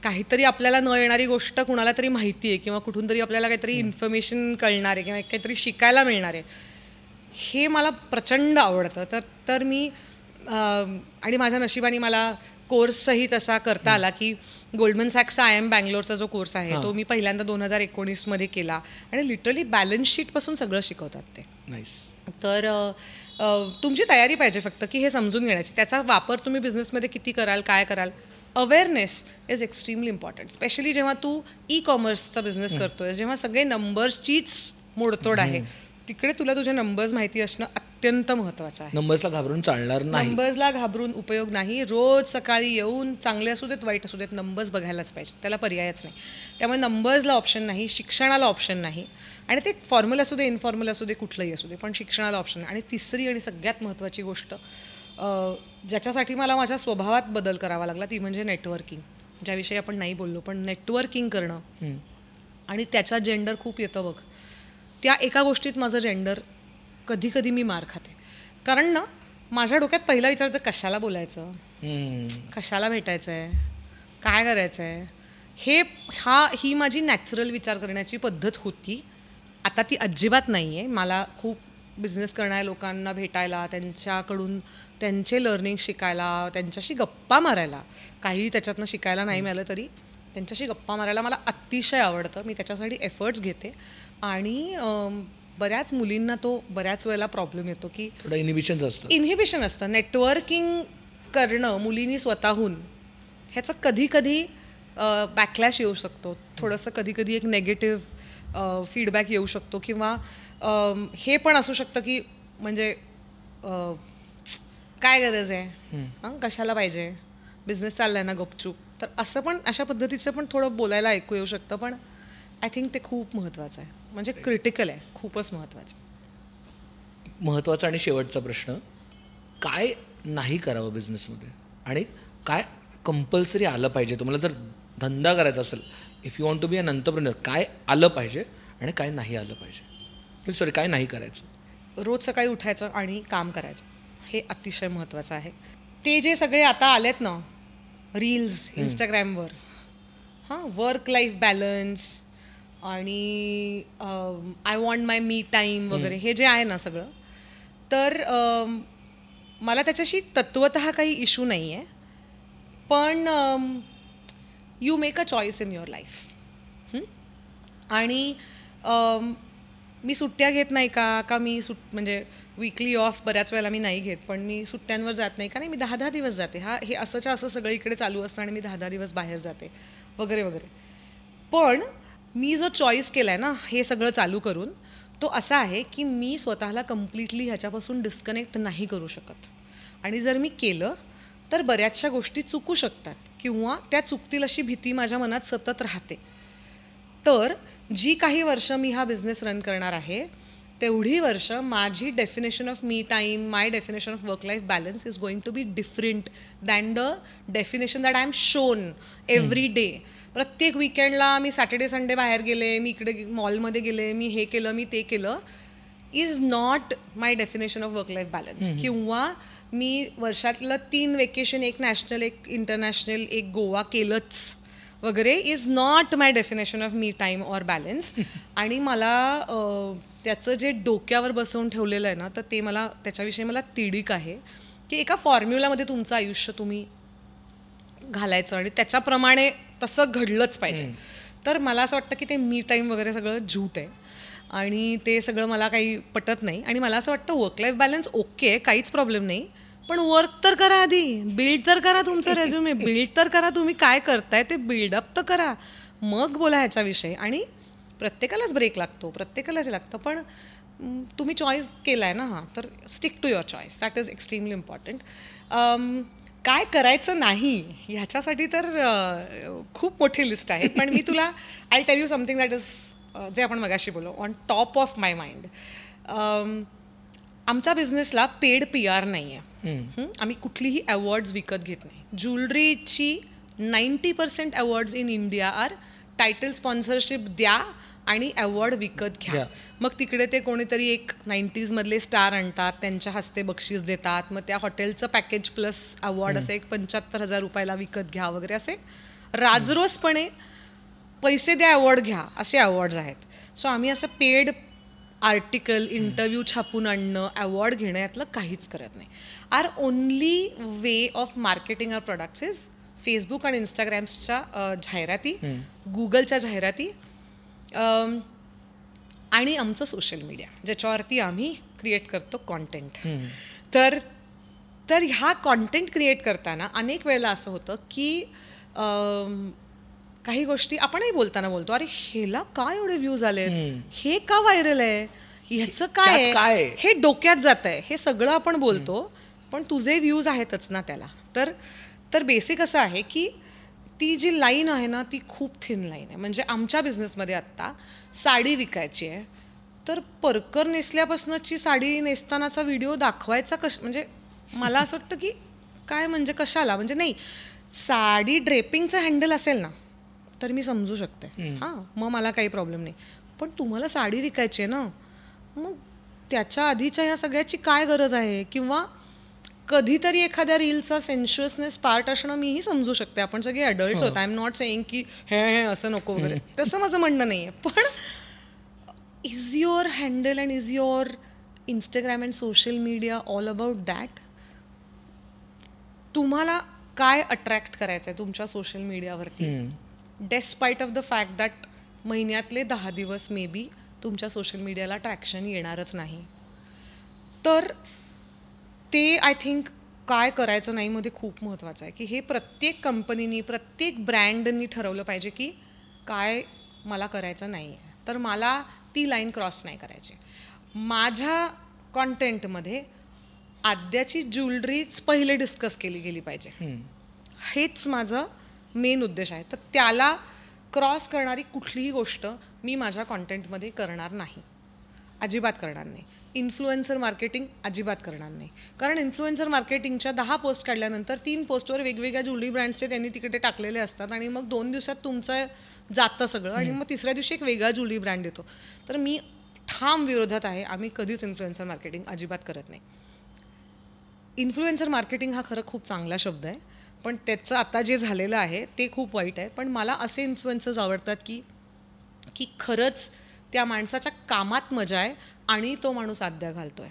A: काहीतरी आपल्याला न येणारी गोष्ट कुणाला तरी माहिती आहे किंवा कुठून तरी आपल्याला काहीतरी इन्फॉर्मेशन कळणार आहे किंवा काहीतरी शिकायला मिळणार आहे. हे मला प्रचंड आवडतं. तर तर मी आणि माझ्या नशिबाने मला कोर्सही तसा करता आला की गोल्डमन सॅक्सचा आय एम बँगलोरचा जो कोर्स आहे तो मी पहिल्यांदा दोन हजार एकोणीसमध्ये केला आणि लिटरली बॅलन्स शीटपासून सगळं शिकवतात ते. तर तुमची तयारी पाहिजे फक्त की हे समजून घेण्याची. त्याचा वापर तुम्ही बिझनेसमध्ये किती कराल काय कराल? Awareness is extremely important specially जेव्हा तू ई कॉमर्सचा बिझनेस करतोय जेव्हा सगळे नंबर्सचीच मोडतोड आहे तिकडे तुला तुझे नंबर्स माहिती असणं अत्यंत महत्त्वाचं आहे.
B: नंबर्सला घाबरून चालणार नाही.
A: नंबर्सला घाबरून उपयोग नाही. रोज सकाळी येऊन चांगले असू देत वाईट असू देत नंबर्स बघायलाच पाहिजे. त्याला पर्यायच नाही. त्यामुळे नंबर्सला ऑप्शन नाही शिक्षणाला ऑप्शन नाही. आणि ते फॉर्मल असू दे इनफॉर्मल असू दे कुठलंही असू दे पण शिक्षणाला ऑप्शन नाही. आणि तिसरी आणि सगळ्यात महत्त्वाची गोष्ट ज्याच्यासाठी मला माझ्या स्वभावात बदल करावा लागला ती म्हणजे नेटवर्किंग ज्याविषयी आपण नाही बोललो पण नेटवर्किंग करणं. आणि त्याच्यात जेंडर खूप येतं बघ. त्या एका गोष्टीत माझं जेंडर कधी कधी मी मार खाते. कारण ना माझ्या डोक्यात पहिला विचारतं कशाला बोलायचं. कशाला भेटायचं आहे काय करायचं आहे हे हा ही माझी नॅचरल विचार करण्याची पद्धत होती. आता ती अजिबात नाही आहे मला खूप बिझनेस करणाऱ्या लोकांना भेटायला त्यांच्याकडून त्यांचे लर्निंग शिकायला त्यांच्याशी गप्पा मारायला. काही त्याच्यातनं शिकायला नाही मिळालं तरी त्यांच्याशी गप्पा मारायला मला अतिशय आवडतं. मी त्याच्यासाठी एफर्ट्स घेते. आणि बऱ्याच मुलींना तो बऱ्याच वेळेला प्रॉब्लेम येतो की
B: थोडं इनिबिशन्स असतं.
A: इन्हिबिशन असतं. नेटवर्किंग करणं मुलींनी स्वतःहून ह्याचं कधी कधी बॅकलॅश येऊ शकतो. थोडंसं कधी कधी एक नेगेटिव्ह फीडबॅक येऊ शकतो किंवा हे पण असू शकतं की म्हणजे काय गरज आहे? हं, कशाला पाहिजे? बिझनेस चाललाय ना गपचूप. तर असं पण अशा पद्धतीचं पण थोडं बोलायला ऐकू येऊ शकतं पण आय थिंक ते खूप महत्त्वाचं आहे. म्हणजे क्रिटिकल आहे खूपच महत्त्वाचं
B: महत्त्वाचा आणि शेवटचा प्रश्न काय नाही करावं बिझनेसमध्ये आणि काय कंपल्सरी आलं पाहिजे? तुम्हाला जर धंदा करायचा असेल if you want to be an entrepreneur काय आलं पाहिजे आणि काय नाही आलं पाहिजे? सॉरी काय नाही करायचं?
A: रोज सकाळी उठायचं आणि काम करायचं. हे अतिशय महत्त्वाचं आहे. ते जे सगळे आता आलेत ना रील्स इंस्टाग्रामवर हां वर्क लाईफ बॅलन्स आणि I want my me time वगैरे हे जे आहे ना सगळं तर मला त्याच्याशी तत्वत काही इश्यू नाही आहे पण you make a choice in your life आणि मी सुट्ट्या घेत नाही का? का मी सुट म्हणजे विकली ऑफ बऱ्याच वेळेला मी नाही घेत पण मी सुट्ट्यांवर जात नाही. का नाही मी दहा दहा दिवस जाते. हा हे असंच्या असं सगळीकडे चालू असतं आणि मी दहा दहा दिवस बाहेर जाते. वगैरे वगैरे. पण मी जो चॉईस केला आहे ना हे सगळं चालू करून तो असा आहे की मी स्वतःला कम्प्लिटली ह्याच्यापासून डिस्कनेक्ट नाही करू शकत. आणि जर मी केलं तर बऱ्याचशा गोष्टी चुकू शकतात किंवा त्या चुकतील अशी भीती माझ्या मनात सतत राहते. तर जी काही वर्ष मी हा बिझनेस रन करणार आहे तेवढी वर्ष माझी definition of me time my definition of work life balance is going to be different than the definition that I am shown every day प्रत्येक विकेंडला मी सॅटर्डे संडे बाहेर गेले मी इकडे मॉलमध्ये गेले मी हे केलं मी ते केलं is not my definition of work life balance किंवा मी वर्षातलं तीन वेकेशन एक नॅशनल एक इंटरनॅशनल एक गोवा केलंच वगैरे is not my definition of me time or balance आणि मला त्याचं जे डोक्यावर बसवून ठेवलेलं आहे ना तर ते मला त्याच्याविषयी मला तिडीक आहे की एका फॉर्म्युलामध्ये तुमचं आयुष्य तुम्ही घालायचं आणि त्याच्याप्रमाणे तसं घडलंच पाहिजे. तर मला असं वाटतं की ते मी टाईम वगैरे सगळं झूट आहे. आणि ते सगळं मला काही पटत नाही. आणि मला असं वाटतं वर्क लाईफ बॅलन्स ओके आहे काहीच प्रॉब्लेम नाही. पण वर्क तर करा आधी. बिल्ड तर करा तुमचं रेझ्युमे बिल्ड तर करा तुम्ही काय करताय ते बिल्डअप तर करा. मग बोला ह्याच्याविषयी. आणि प्रत्येकालाच ब्रेक लागतो. प्रत्येकालाच लागतं. पण तुम्ही चॉईस केला आहे ना हां तर stick to your choice that is extremely important काय करायचं नाही ह्याच्यासाठी तर खूप मोठी लिस्ट आहे. पण मी तुला I tell you something that is जे आपण मगाशी बोलो on top of my mind आमचा बिझनेसला पेड पी आर नाही आहे? आम्ही कुठलीही अवॉर्ड्स विकत घेत नाही. ज्वेलरीची ninety percent awards in India are title sponsorship द्या आणि अवॉर्ड विकत घ्या. मग तिकडे ते कोणीतरी एक नाईन्टीजमधले स्टार आणतात त्यांच्या हस्ते बक्षीस देतात मग त्या हॉटेलचं पॅकेज प्लस अवॉर्ड असे एक पंच्याहत्तर हजार रुपयाला विकत घ्या वगैरे असे राजरोसपणे पैसे द्या अवॉर्ड घ्या असे अवॉर्ड्स आहेत. सो आम्ही असं पेड आर्टिकल इंटरव्ह्यू छापून आणणं अवॉर्ड घेणं यातलं काहीच करत नाही. Our only way of marketing our products is Facebook आणि इंस्टाग्राम्सच्या जाहिराती गुगलच्या जाहिराती अम, आणि आमचं सोशल मीडिया ज्याच्यावरती आम्ही क्रिएट करतो कॉन्टेंट तर तर ह्या कॉन्टेंट क्रिएट करताना अनेक वेळेला असं होतं की काही गोष्टी आपणही बोलताना बोलतो अरे ह्याला काय एवढे व्ह्यूज आले हे का व्हायरल आहे? ह्याचं काय?
B: काय?
A: हे डोक्यात जात आहे हे सगळं आपण बोलतो पण तुझे व्ह्यूज आहेतच ना त्याला. तर तर बेसिक असं आहे की ती जी लाईन आहे ना ती खूप थिन लाईन आहे. म्हणजे आमच्या बिझनेसमध्ये आत्ता साडी विकायची आहे. तर परकर नेसल्यापासूनची साडी नेसतानाचा व्हिडिओ दाखवायचा कश म्हणजे मला असं वाटतं की काय म्हणजे कशाला? म्हणजे नाही साडी ड्रेपिंगचं हँडल असेल ना तर मी समजू शकते. हां मग मला काही प्रॉब्लेम नाही. पण तुम्हाला साडी विकायची आहे ना मग त्याच्या आधीच्या ह्या सगळ्याची काय गरज आहे? किंवा कधीतरी एखाद्या रीलचा सेन्शुअसनेस पार्ट असणं मीही समजू शकते. आपण सगळे अडल्ट होत आय एम नॉट सेईंग की हे हे असं नको वगैरे. तसं माझं म्हणणं नाही आहे पण is your handle and is your Instagram and social media all about that तुम्हाला काय अट्रॅक्ट करायचं आहे तुमच्या सोशल मीडियावरती despite of the fact that महिन्यातले दहा दिवस मे बी तुमच्या सोशल मीडियाला ट्रॅक्शन येणारच नाही. तर ते आय थिंक काय करायचं नाही मध्ये खूप महत्त्वाचं आहे. की हे प्रत्येक कंपनीनी प्रत्येक ब्रँडनी ठरवलं पाहिजे की काय मला करायचं नाही आहे. तर मला ती लाईन क्रॉस नाही करायची. माझ्या कॉन्टेंटमध्ये आद्याची ज्वेलरीच पहिले डिस्कस केली गेली पाहिजे. हेच माझं मेन उद्देश आहे. तर त्याला क्रॉस करणारी कुठलीही गोष्ट मी माझ्या कॉन्टेंटमध्ये करणार नाही. अजिबात करणार नाही. इन्फ्लुएन्सर मार्केटिंग अजिबात करणार नाही. कारण इन्फ्लुएन्सर मार्केटिंगच्या दहा पोस्ट काढल्यानंतर तीन पोस्टवर वेगवेगळ्या ज्वेलरी ब्रँड्सचे त्यांनी तिकडे टाकलेले असतात आणि मग दोन दिवसात तुमचं जातं सगळं आणि मग तिसऱ्या दिवशी एक वेगळा ज्वेलरी ब्रँड येतो. तर मी ठाम विरोधात आहे. आम्ही कधीच इन्फ्लुएन्सर मार्केटिंग अजिबात करत नाही. इन्फ्लुएन्सर मार्केटिंग हा खरं खूप चांगला शब्द आहे. पण त्याचं आता जे झालेलं आहे ते खूप वाईट आहे. पण मला असे इन्फ्लुएन्सर्स आवडतात की की खरंच त्या माणसाच्या कामात मजा आहे आणि तो माणूस आद्या घालतोय.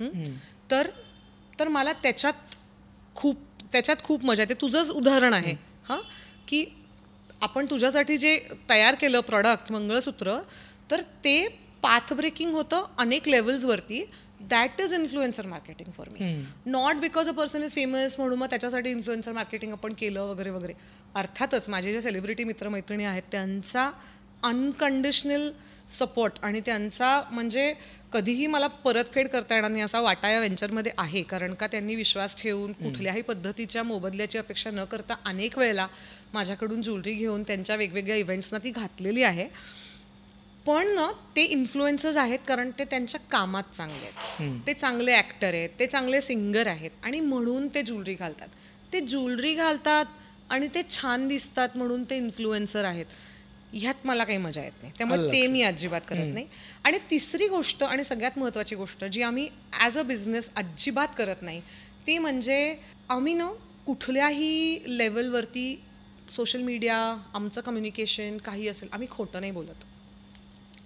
A: हं? तर तर मला त्याच्यात खूप त्याच्यात खूप मजा येते. तुझंच उदाहरण आहे हां? की आपण तुझ्यासाठी जे तयार केलं प्रॉडक्ट मंगळसूत्र तर ते पाथ ब्रेकिंग होतं अनेक लेवल्सवरती that is influencer marketing for me not because a person is famous म्हणून मग त्याच्यासाठी इन्फ्लुएन्सर मार्केटिंग आपण केलं वगैरे वगैरे. अर्थातच माझे जे सेलिब्रिटी मित्रमैत्रिणी आहेत त्यांचा अनकंडिशनल सपोर्ट आणि त्यांचा म्हणजे कधीही मला परतफेड करता येणार नाही असा वाटा या व्हेंचरमध्ये आहे. कारण का त्यांनी विश्वास ठेवून कुठल्याही पद्धतीच्या मोबदल्याची अपेक्षा न करता अनेक वेळेला माझ्याकडून ज्वेलरी घेऊन त्यांच्या वेगवेगळ्या इव्हेंट्सना ती घातलेली आहे. पण ना ते इन्फ्लुएन्सर्स आहेत कारण ते त्यांच्या कामात चांगले आहेत. ते चांगले ॲक्टर आहेत ते चांगले सिंगर आहेत आणि म्हणून ते ज्वेलरी घालतात. ते ज्वेलरी घालतात आणि ते छान दिसतात म्हणून ते इन्फ्लुएन्सर आहेत. ह्यात मला काही मजा येत नाही. त्यामुळे ते मी अजिबात करत नाही. आणि तिसरी गोष्ट आणि सगळ्यात महत्त्वाची गोष्ट जी आम्ही ॲज अ बिझनेस अजिबात करत नाही ती म्हणजे आम्ही ना कुठल्याही लेवलवरती सोशल मीडिया आमचं कम्युनिकेशन काही असेल आम्ही खोटं नाही बोलत.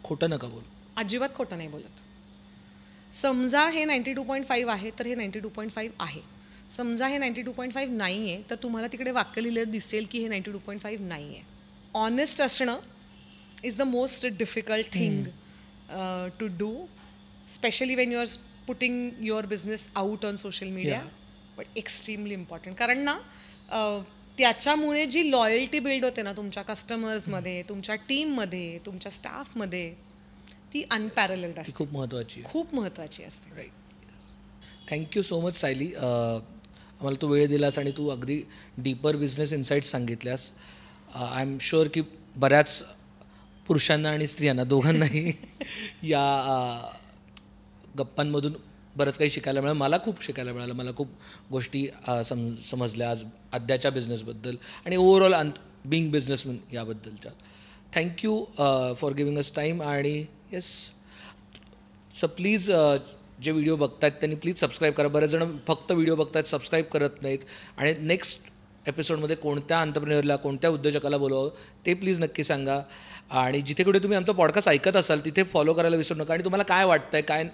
B: खोटं नका बोल.
A: अजिबात खोटं नाही बोलत. समजा हे नाईन्टी टू पॉईंट फाईव्ह आहे तर हे नाईन्टी टू पॉईंट फाईव्ह आहे. समजा हे नाईन्टी टू पॉईंट फाईव्ह नाही आहे तर तुम्हाला तिकडे वाक्य लिहिलेलं दिसेल की हे नाईन्टी टू पॉईंट फाईव्ह नाही आहे ऑनेस्ट असणं is the most difficult thing to do specially when you are putting your business out on social media but extremely important कारण ना अ, त्याच्यामुळे जी लॉयल्टी बिल्ड होते ना तुमच्या कस्टमर्समध्ये तुमच्या टीममध्ये तुमच्या स्टाफमध्ये ती अनपॅरलेड असते.
B: खूप महत्त्वाची
A: खूप महत्त्वाची असते.
B: Right thank you so much Sayali आम्हाला तू वेळ दिलास आणि तू अगदी डीपर बिझनेस इन्साईट्स सांगितल्यास. आय एम शुअर की बऱ्याच पुरुषांना आणि स्त्रियांना दोघांनाही या गप्पांमधून बरंच काही शिकायला मिळालं. मला खूप शिकायला मिळालं. मला खूप गोष्टी सम समजल्या आज आद्याच्या बिझनेसबद्दल आणि ओव्हरऑल अन बिंग बिझनेसमॅन याबद्दलच्या. Thank you for giving us time आणि येस सो प्लीज जे व्हिडिओ बघतायत त्यांनी प्लीज सबस्क्राईब करा. बरेच जण फक्त व्हिडिओ बघतायत सबस्क्राईब करत नाहीत. आणि नेक्स्ट एपिसोडमध्ये कोणत्या अंतरप्रिनरला कोणत्या उद्योजकाला बोलवावं ते प्लीज नक्की सांगा. आणि जिथे कुठे तुम्ही आमचा पॉडकास्ट ऐकत असाल तिथे फॉलो करायला विसरू नका. आणि तुम्हाला काय वाटतं आहे काय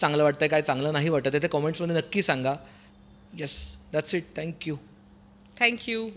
B: चांगलं वाटतं आहे काय चांगलं नाही वाटत आहे ते कमेंट्समध्ये नक्की सांगा. Yes that's it thank you
A: thank you